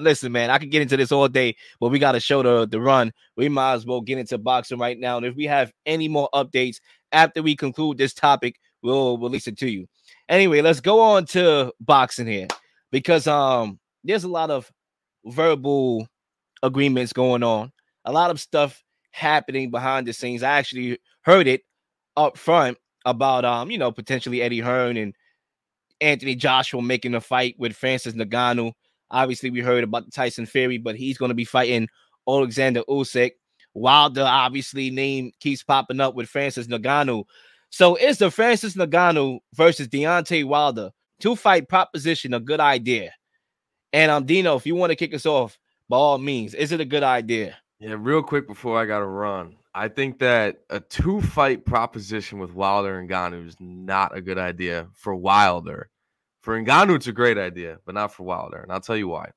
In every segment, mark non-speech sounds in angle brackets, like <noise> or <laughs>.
listen, man, I could get into this all day, but we got to show the the run. We might as well get into boxing right now. And if we have any more updates after we conclude this topic, we'll release it to you. Anyway, let's go on to boxing here because um there's a lot of verbal agreements going on, a lot of stuff happening behind the scenes. I actually heard it up front about um, you know, potentially Eddie Hearn and Anthony Joshua making a fight with Francis Ngannou. Obviously, we heard about the Tyson Fury, but he's going to be fighting Alexander Usyk. Wilder, obviously, name keeps popping up with Francis Ngannou. So, is the Francis Ngannou versus Deontay Wilder two fight proposition a good idea? And um, Dino, if you want to kick us off, by all means, is it a good idea? Yeah, real quick before I got to run, I think that a two fight proposition with Wilder and Ngannou is not a good idea for Wilder. For Ngannou, it's a great idea, but not for Wilder. And I'll tell you why.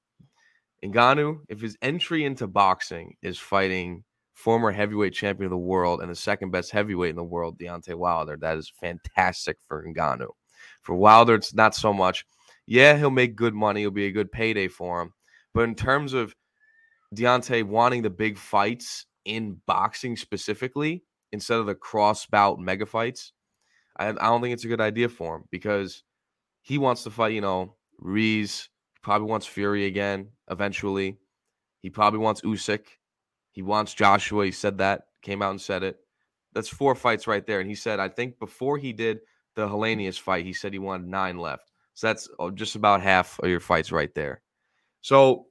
Ngannou, if his entry into boxing is fighting former heavyweight champion of the world and the second best heavyweight in the world, Deontay Wilder, that is fantastic for Ngannou. For Wilder, it's not so much. Yeah, he'll make good money. It'll be a good payday for him. But in terms of Deontay wanting the big fights in boxing specifically instead of the cross bout mega fights, I, I don't think it's a good idea for him because he wants to fight, you know, Ruiz, probably wants Fury again eventually. He probably wants Usyk. He wants Joshua. He said that, came out and said it. That's four fights right there. And he said, I think before he did the Helenius fight, he said he wanted nine left. So that's oh, just about half of your fights right there. So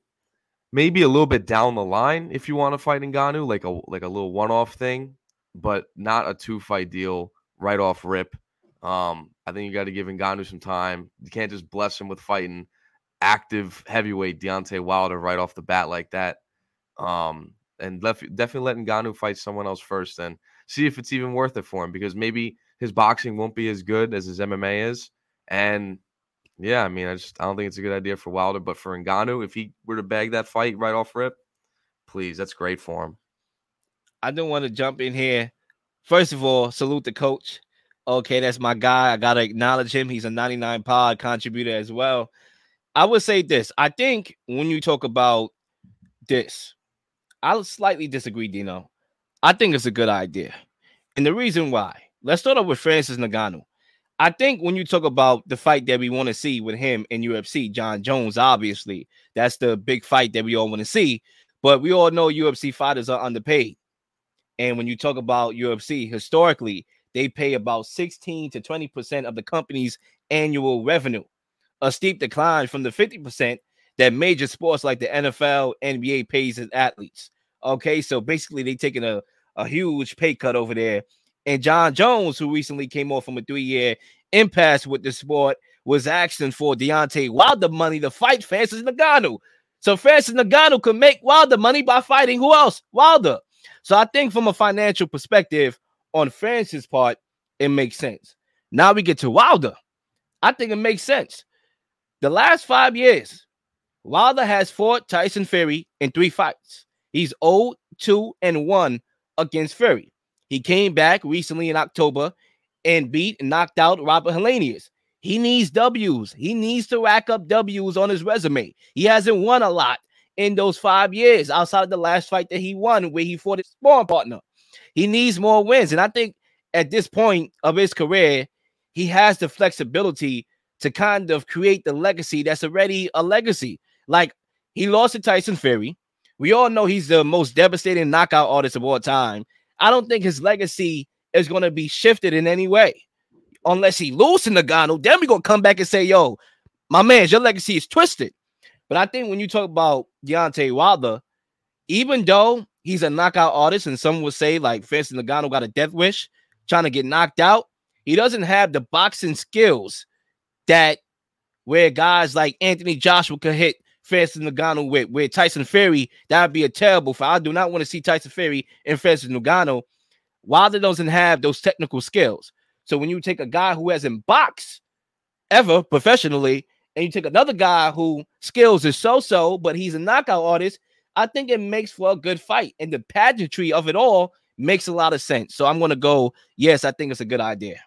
maybe a little bit down the line if you want to fight Ngannou, like a like a little one off thing, but not a two fight deal right off rip. Um, I think you got to give Ngannou some time. You can't just bless him with fighting active heavyweight Deontay Wilder right off the bat like that. Um, and left, definitely let Ngannou fight someone else first and see if it's even worth it for him because maybe his boxing won't be as good as his MMA is. And yeah, I mean, I just I don't think it's a good idea for Wilder, but for Ngannou, if he were to bag that fight right off rip, please, that's great for him. I don't want to jump in here. First of all, salute the coach. Okay, that's my guy. I gotta acknowledge him. He's a 99 pod contributor as well. I would say this. I think when you talk about this, I'll slightly disagree, Dino. I think it's a good idea. And the reason why, let's start off with Francis Ngannou. I think when you talk about the fight that we want to see with him in UFC, Jon Jones, obviously, that's the big fight that we all want to see. But we all know UFC fighters are underpaid. And when you talk about UFC, historically, they pay about 16 to 20% of the company's annual revenue, a steep decline from the 50% that major sports like the NFL, NBA pays its athletes. Okay, so basically, they taking a, a huge pay cut over there and Jon Jones, who recently came off from a three-year impasse with the sport, was asking for Deontay Wilder money to fight Francis Ngannou. So Francis Ngannou could make Wilder money by fighting who else? Wilder. So I think from a financial perspective, on Francis' part, it makes sense. Now we get to Wilder. I think it makes sense. The last five years, Wilder has fought Tyson Fury in three fights. He's 0 2 and 1 against Fury. He came back recently in October and beat and knocked out Robert Helenius. He needs W's. He needs to rack up W's on his resume. He hasn't won a lot in those five years outside of the last fight that he won, where he fought his sparring partner. He needs more wins. And I think at this point of his career, he has the flexibility to kind of create the legacy that's already a legacy. Like he lost to Tyson Fury. We all know he's the most devastating knockout artist of all time. I don't think his legacy is going to be shifted in any way unless he loses Ngannou. Then we're going to come back and say, yo, my man, your legacy is twisted. But I think when you talk about Deontay Wilder, even though he's a knockout artist, and some would say like Francis Ngannou got a death wish trying to get knocked out, he doesn't have the boxing skills that where guys like Anthony Joshua could hit Francis Ngannou with, with Tyson Fury, that would be a terrible fight. I do not want to see Tyson Fury and Francis Ngannou. Wilder doesn't have those technical skills. So when you take a guy who hasn't boxed ever professionally, and you take another guy who skills is so-so, but he's a knockout artist, I think it makes for a good fight. And the pageantry of it all makes a lot of sense. So I'm gonna go, yes, I think it's a good idea.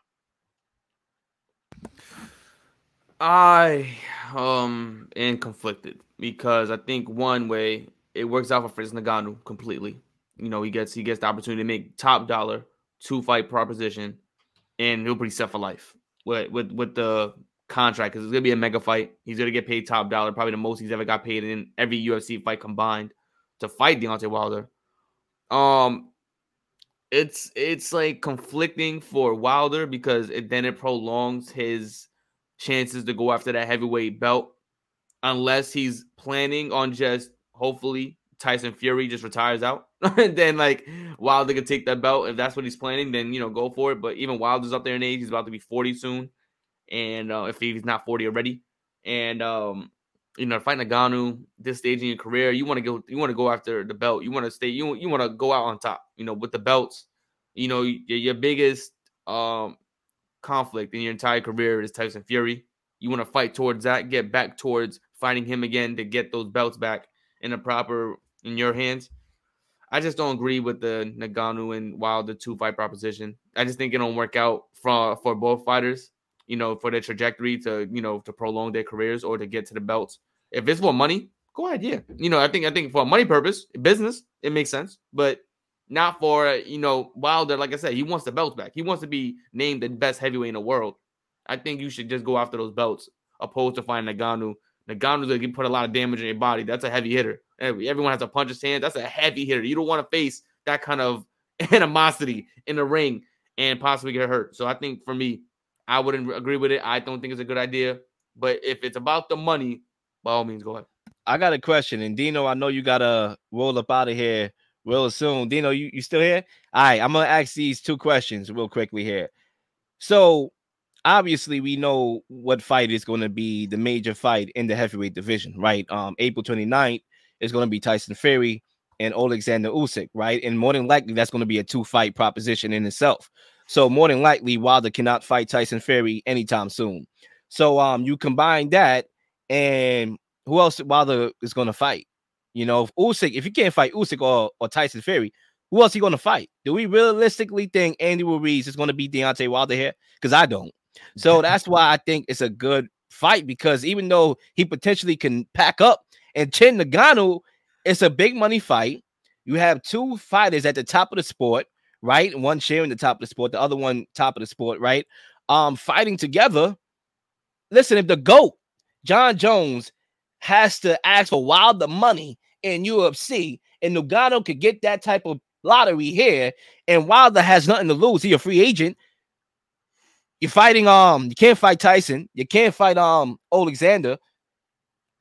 I um am conflicted because I think one way it works out for Francis Ngannou completely. You know, he gets he gets the opportunity to make top dollar, two fight proposition, and he'll be set for life with with with the contract because it's gonna be a mega fight. He's gonna get paid top dollar, probably the most he's ever got paid in every UFC fight combined to fight Deontay Wilder. Um, it's it's like conflicting for Wilder because it then it prolongs his chances to go after that heavyweight belt, unless he's planning on just hopefully Tyson Fury just retires out. <laughs> and then like Wilder could take that belt if that's what he's planning. Then you know go for it. But even Wilder's up there in age; he's about to be forty soon, and uh, if he's not forty already, and um, you know, fighting Ngannou this stage in your career, you want to go, you want to go after the belt. You want to stay, you you want to go out on top. You know, with the belts, you know, your, your biggest um conflict in your entire career is Tyson Fury. You want to fight towards that, get back towards fighting him again to get those belts back in a proper in your hands. I just don't agree with the Ngannou and Wilder two fight proposition. I just think it don't work out for for both fighters you know, for their trajectory to, you know, to prolong their careers or to get to the belts. If it's for money, go ahead. Yeah. You know, I think I think for a money purpose, business, it makes sense. But not for you know, Wilder, like I said, he wants the belts back. He wants to be named the best heavyweight in the world. I think you should just go after those belts opposed to finding Ngannou. Ngannou's gonna put a lot of damage in your body. That's a heavy hitter. Everyone has to punch his hand. That's a heavy hitter. You don't want to face that kind of <laughs> animosity in the ring and possibly get hurt. So I think for me, I wouldn't agree with it. I don't think it's a good idea. But if it's about the money, by all means, go ahead. I got a question, and Dino, I know you gotta roll up out of here real soon. Dino, you, you still here? All right, I'm gonna ask these two questions real quickly here. So obviously we know what fight is going to be the major fight in the heavyweight division, right? Um, April 29th is going to be Tyson Fury and Alexander Usyk, right? And more than likely that's going to be a two fight proposition in itself. So more than likely, Wilder cannot fight Tyson Fury anytime soon. So um, you combine that, and who else Wilder is going to fight? You know, if Usyk, if you can't fight Usyk or, or Tyson Fury, who else he going to fight? Do we realistically think Andy Ruiz is going to beat Deontay Wilder here? Because I don't. So <laughs> that's why I think it's a good fight because even though he potentially can pack up and chin Ngannou, it's a big money fight. You have two fighters at the top of the sport right? One sharing the top of the sport, the other one top of the sport, right? Um, fighting together. Listen, if the GOAT, Jon Jones, has to ask for Wilder money in UFC, and Ngannou could get that type of lottery here, and Wilder has nothing to lose. He a free agent. You're fighting um, you can't fight Tyson, you can't fight um Alexander.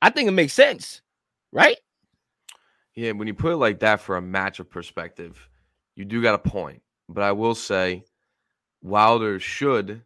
I think it makes sense, right? Yeah, when you put it like that for a matchup perspective, you do got a point. But I will say Wilder should.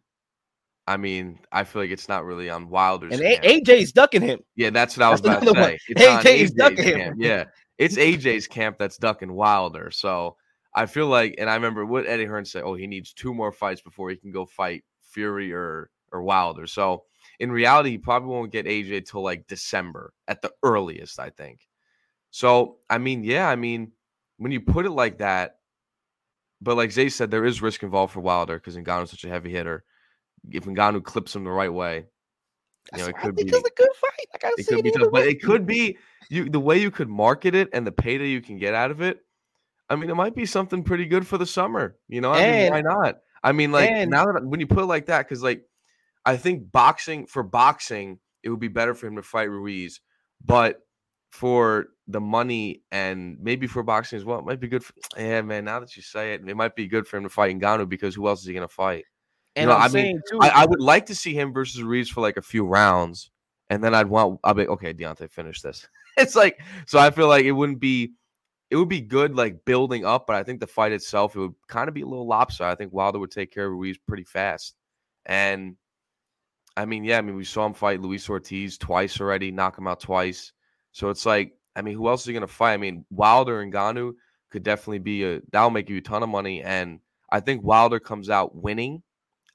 I mean, I feel like it's not really on Wilder's. And a- AJ's ducking him. Yeah, that's what I was that's about to say. It's AJ's ducking him. Yeah, it's AJ's camp that's ducking Wilder. So I feel like, and I remember what Eddie Hearn said. Oh, he needs two more fights before he can go fight Fury or or Wilder. So in reality, he probably won't get AJ till like December at the earliest. I think. So I mean, yeah, I mean, when you put it like that, but like Zay said, there is risk involved for Wilder because Ngannou's such a heavy hitter. If Ngannou clips him the right way, you know, it could be it's a good fight. Like it could be tough, but it could be you the way you could market it and the payday you can get out of it. I mean, it might be something pretty good for the summer. You know, I and, mean, why not? I mean, like and, now that when you put it like that, because like I think boxing for boxing, it would be better for him to fight Ruiz, but for the money and maybe for boxing as well. It might be good. For, <sniffs> yeah, man. Now that you say it, it might be good for him to fight Ngannou because who else is he going to fight? And you know, i mean, too, I, I, would like to see him versus Ruiz for like a few rounds, and then I'd want. I'll be okay. Deontay, finish this. <laughs> it's like so. I feel like it wouldn't be. It would be good, like building up, but I think the fight itself, it would kind of be a little lopsided. I think Wilder would take care of Ruiz pretty fast, and I mean, yeah, I mean, we saw him fight Luis Ortiz twice already, knock him out twice. So it's like, I mean, who else is he going to fight? I mean, Wilder and Ngannou could definitely be a that'll make you a ton of money. And I think Wilder comes out winning.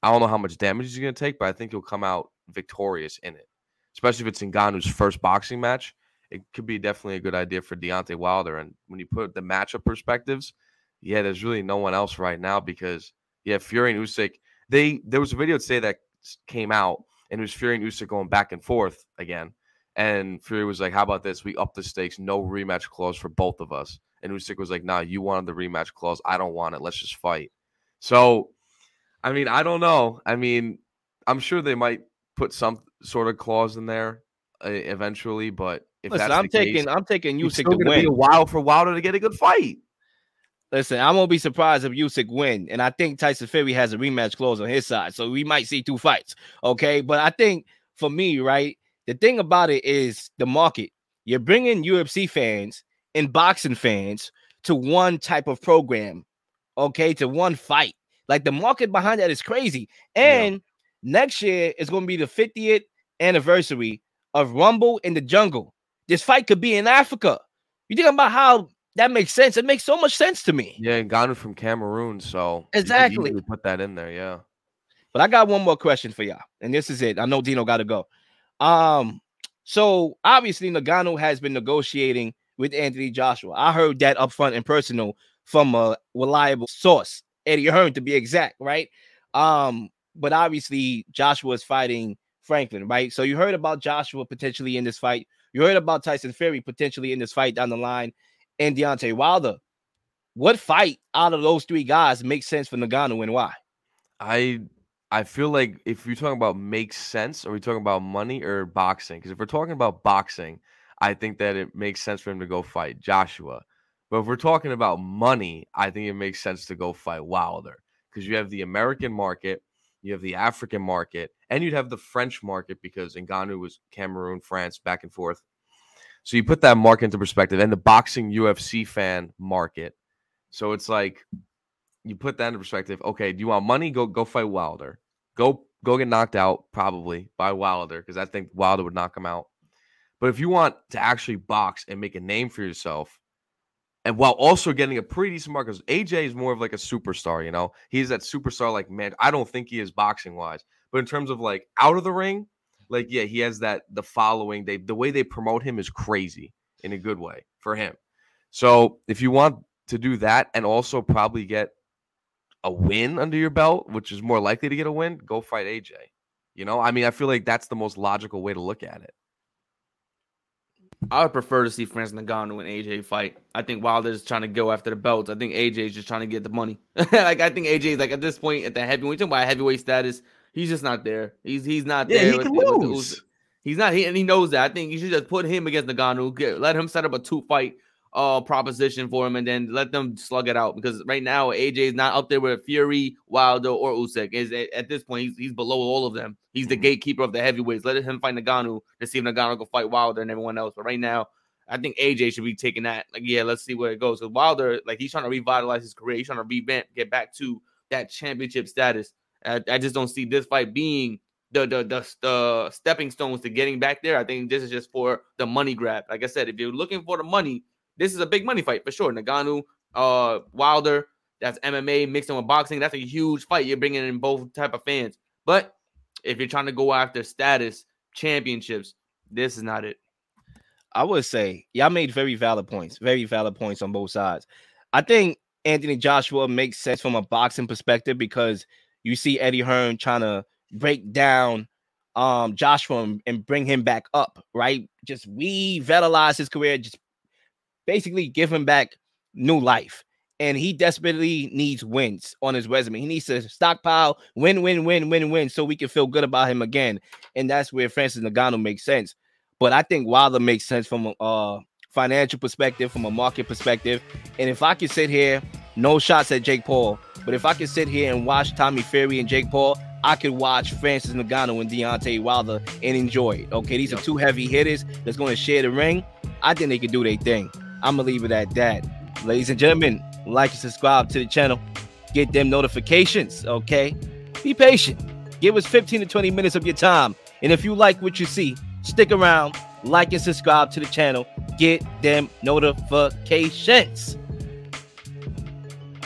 I don't know how much damage he's going to take, but I think he'll come out victorious in it, especially if it's in Ngannou's first boxing match. It could be definitely a good idea for Deontay Wilder. And when you put the matchup perspectives, yeah, there's really no one else right now because yeah, Fury and Usyk. They there was a video today that came out, and it was Fury and Usyk going back and forth again And Fury was like, "How about this? We up the stakes, no rematch clause for both of us." And Usyk was like, "Nah, you wanted the rematch clause. I don't want it. Let's just fight." So, I mean, I don't know. I mean, I'm sure they might put some sort of clause in there uh, eventually, but if Listen, that's I'm the taking case, I'm taking it's Usyk to gonna be a while for Wilder to get a good fight. Listen, I won't be surprised if Usyk win, and I think Tyson Fury has a rematch clause on his side, so we might see two fights. Okay, but I think for me, right, the thing about it is the market. You're bringing UFC fans and boxing fans to one type of program, okay, to one fight. Like the market behind that is crazy. And next year is going to be the 50th anniversary of Rumble in the Jungle. This fight could be in Africa. You think about how that makes sense? It makes so much sense to me. Yeah, and Ngannou from Cameroon, so Exactly. put that in there. Yeah. But I got one more question for y'all, and this is it. I know Dino got to go. Um, so obviously Ngannou has been negotiating with Anthony Joshua. I heard that up front and personal from a reliable source, Eddie Hearn to be exact, right? Um, but obviously Joshua is fighting Franklin, right? So you heard about Joshua potentially in this fight. You heard about Tyson Fury potentially in this fight down the line, and Deontay Wilder. What fight out of those three guys makes sense for Ngannou and why? I I feel like if you're talking about makes sense, are we talking about money or boxing? Because if we're talking about boxing, I think that it makes sense for him to go fight Joshua. But if we're talking about money, I think it makes sense to go fight Wilder because you have the American market, you have the African market, and you'd have the French market because Ngannou was Cameroon, France, back and forth. So you put that market into perspective, and the boxing UFC fan market. So it's like you put that into perspective. Okay, do you want money? Go go fight Wilder. Go go get knocked out probably by Wilder because I think Wilder would knock him out. But if you want to actually box and make a name for yourself, and while also getting a pretty decent mark, because AJ is more of like a superstar, you know, he's that superstar. Like man, I don't think he is boxing wise, but in terms of like out of the ring, like yeah, he has that the following. They the way they promote him is crazy in a good way for him. So if you want to do that and also probably get a win under your belt, which is more likely to get a win, go fight AJ. You know, I mean, I feel like that's the most logical way to look at it. I would prefer to see Francis Ngannou and AJ fight. I think Wilder's trying to go after the belts. I think AJ is just trying to get the money. <laughs> like I think AJ is like at this point at the heavyweight. Talking about heavyweight status, he's just not there. He's he's not Yeah, there. he with- can with the lose. He's not. He and he knows that. I think you should just put him against Ngannou. Get, let him set up a two fight uh proposition for him, and then let them slug it out. Because right now AJ is not up there with Fury, Wilder, or Usyk. Is at, at this point he's, he's below all of them. He's the Mhm. gatekeeper of the heavyweights. Let him fight Ngannou to see if Ngannou can fight Wilder and everyone else. But right now. I think AJ should be taking that. Like, yeah, let's see where it goes. Because Wilder, like, he's trying to revitalize his career. He's trying to revamp, get back to that championship status. I, I just don't see this fight being the, the the the stepping stones to getting back there. I think this is just for the money grab. Like I said, if you're looking for the money, this is a big money fight for sure. Ngannou, uh, Wilder, that's MMA mixed in with boxing. That's a huge fight. You're bringing in both type of fans. But if you're trying to go after status, championships, this is not it. I would say y'all made very valid points, very valid points on both sides. I think Anthony Joshua makes sense from a boxing perspective because you see Eddie Hearn trying to break down um Joshua and, bring him back up, right? Just revitalize his career, just basically give him back new life. And he desperately needs wins on his resume. He needs to stockpile win, win, win, win, win, so we can feel good about him again. And that's where Francis Ngannou makes sense. But I think Wilder makes sense from a uh, financial perspective, from a market perspective. And if I could sit here, no shots at Jake Paul, but if I could sit here and watch Tommy Fury and Jake Paul, I could watch Francis Ngannou and Deontay Wilder and enjoy it. Okay, these are two heavy hitters that's going to share the ring. I think they can do their thing. I'm gonna leave it at that. Ladies and gentlemen, like and subscribe to the channel. Get them notifications. Okay, be patient. Give us 15 to 20 minutes of your time. And if you like what you see, stick around, like and subscribe to the channel. Get them notifications.